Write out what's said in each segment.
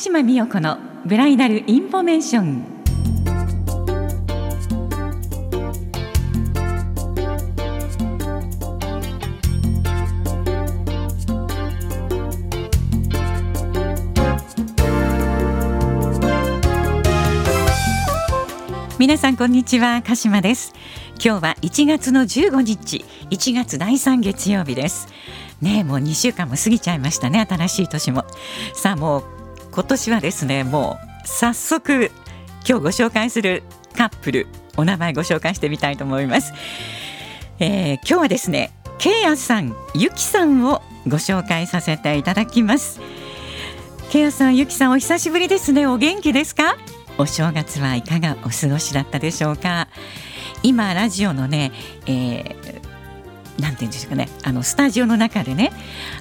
鹿島美代子のブライダルインフォメーション。皆さんこんにちは鹿島です。今日は1月の15日1月第3月曜日です。ねもう2週間も過ぎちゃいましたね新しい年も。さあもう今年はですねもう早速今日ご紹介するカップルお名前ご紹介してみたいと思います、えー、今日はですねケイヤさんゆきさんをご紹介させていただきます。ケイヤさんゆきさんお久しぶりですね。お元気ですか？お正月はいかがお過ごしだったでしょうか？今ラジオのね、えーなんていうんですかね。あのスタジオの中でね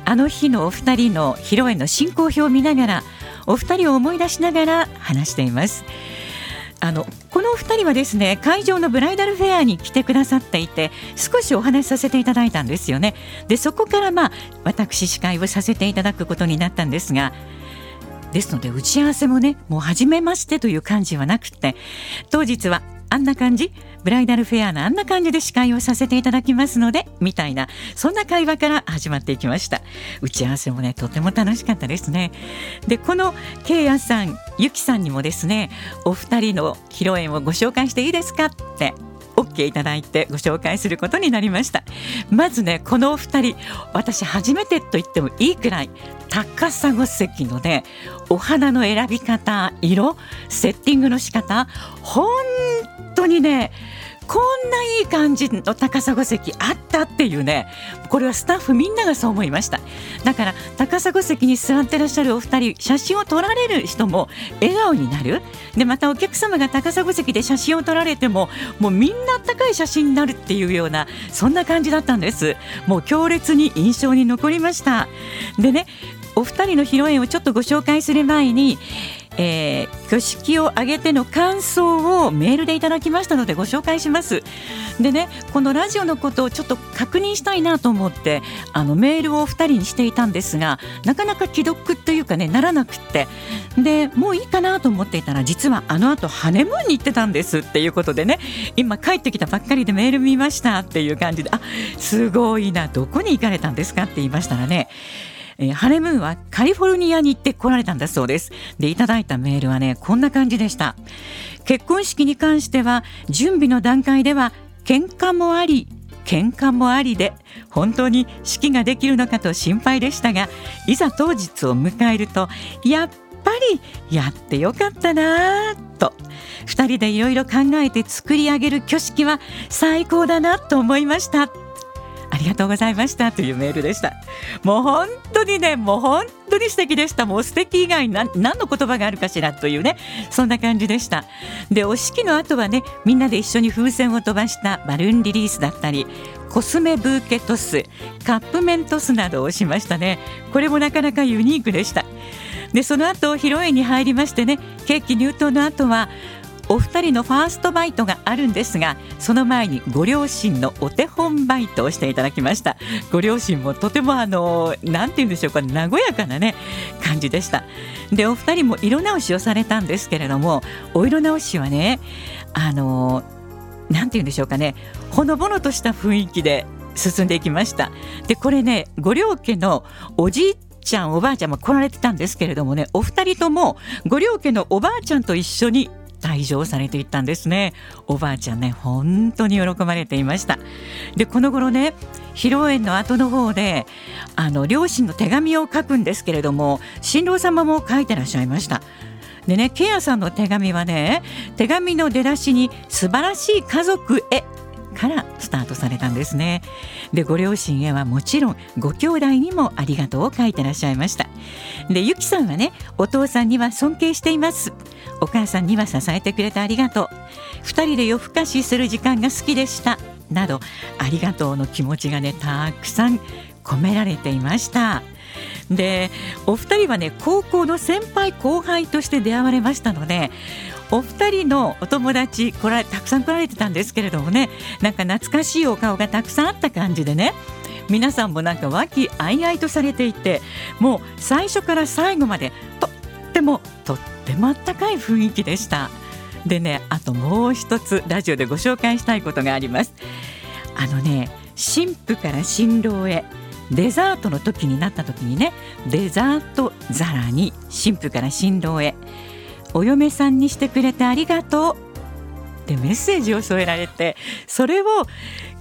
あの日のお二人の披露宴の進行表を見ながらお二人を思い出しながら話しています。あのこのお二人はですね会場のブライダルフェアに来てくださっていて少しお話しさせていただいたんですよね。でそこからまあ私司会をさせていただくことになったんですがですので打ち合わせもねもう初めましてという感じはなくて当日はあんな感じ？ブライダルフェアのあんな感じで司会をさせていただきますのでみたいな。そんな会話から始まっていきました。打ち合わせもねとても楽しかったですね。でこのケイヤさんユキさんにもですねお二人の披露宴をご紹介していいですか？って OK いただいてご紹介することになりました。まずねこのお二人私初めてと言ってもいいくらい高砂石のねお花の選び方色セッティングの仕方本当にねこんないい感じの高砂石あったっていうねこれはスタッフみんながそう思いました。だから高砂石に座ってらっしゃるお二人写真を撮られる人も笑顔になる。でまたお客様が高砂石で写真を撮られてももうみんなあったかい写真になるっていうようなそんな感じだったんです。もう強烈に印象に残りました。でねお二人の披露宴をちょっとご紹介する前にえー、挙式を挙げての感想をメールでいただきましたのでご紹介します。でねこのラジオのことをちょっと確認したいなと思ってあのメールを2人にしていたんですがなかなか既読というかねならなくって。でもういいかなと思っていたら実はあの後ハネムーンに行ってたんですっていうことでね今帰ってきたばっかりでメール見ましたっていう感じであすごいなどこに行かれたんですかって言いましたらねえー、ハネムーンはカリフォルニアに行って来られたんだそうです。でいただいたメールはねこんな感じでした。結婚式に関しては準備の段階では喧嘩もあり喧嘩もありで本当に式ができるのかと心配でしたがいざ当日を迎えるとやっぱりやってよかったなと。2人でいろいろ考えて作り上げる挙式は最高だなと思いました。りがとうございました。というメールでした。もう本当にねもう本当に素敵でした。もう素敵以外何の言葉があるかしらというねそんな感じでした。でお式の後はねみんなで一緒に風船を飛ばしたバルーンリリースだったりコスメブーケトスカップ麺トスなどをしましたね。これもなかなかユニークでした。でその後披露宴に入りましてねケーキ入刀の後はお二人のファーストバイトがあるんですがその前にご両親のお手本バイトをしていただきました。ご両親もとてもあのなんて言うんでしょうか和やかなね感じでした。でお二人も色直しをされたんですけれどもお色直しはねあのなんて言うんでしょうかね。ほのぼのとした雰囲気で進んでいきました。でこれねご両家のおじいちゃんおばあちゃんも来られてたんですけれどもねお二人ともご両家のおばあちゃんと一緒に退場されていったんですね。おばあちゃんね本当に喜ばれていました。でこの頃ね披露宴の後の方であの両親の手紙を書くんですけれども新郎様も書いてらっしゃいました。でねケアさんの手紙はね手紙の出だしに素晴らしい家族へからスタートされたんですね。でご両親へはもちろんご兄弟にもありがとうを書いてらっしゃいました。でゆきさんはねお父さんには尊敬しています。お母さんには支えてくれてありがとう。2人で夜更かしする時間が好きでした。などありがとうの気持ちがねたくさん込められていました。でお二人はね高校の先輩後輩として出会われましたのでお二人のお友達来らたくさん来られてたんですけれどもね。なんか懐かしいお顔がたくさんあった感じでね。皆さんもなんか和気あいあいとされていてもう最初から最後までとってもとってもあったかい雰囲気でした。でねあともう一つラジオでご紹介したいことがあります。あのね新婦から新郎へデザートの時になった時にねデザート皿に新婦から新郎へお嫁さんにしてくれてありがとう。ってメッセージを添えられてそれを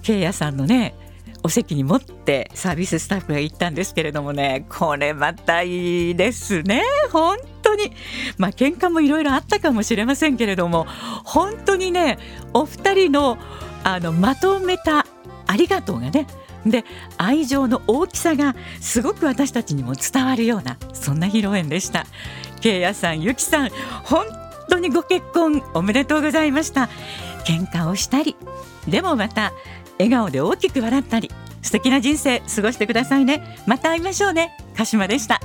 ケイヤさんのねお席に持ってサービススタッフが行ったんですけれどもねこれまたいいですね。本当に。まあ喧嘩もいろいろあったかもしれませんけれども本当にねお二人のあのまとめたありがとうがねで愛情の大きさがすごく私たちにも伝わるようなそんな披露宴でした。けいやさんゆきさん本当にご結婚おめでとうございました。喧嘩をしたりでもまた笑顔で大きく笑ったり素敵な人生過ごしてくださいね。また会いましょうね。鹿島でした。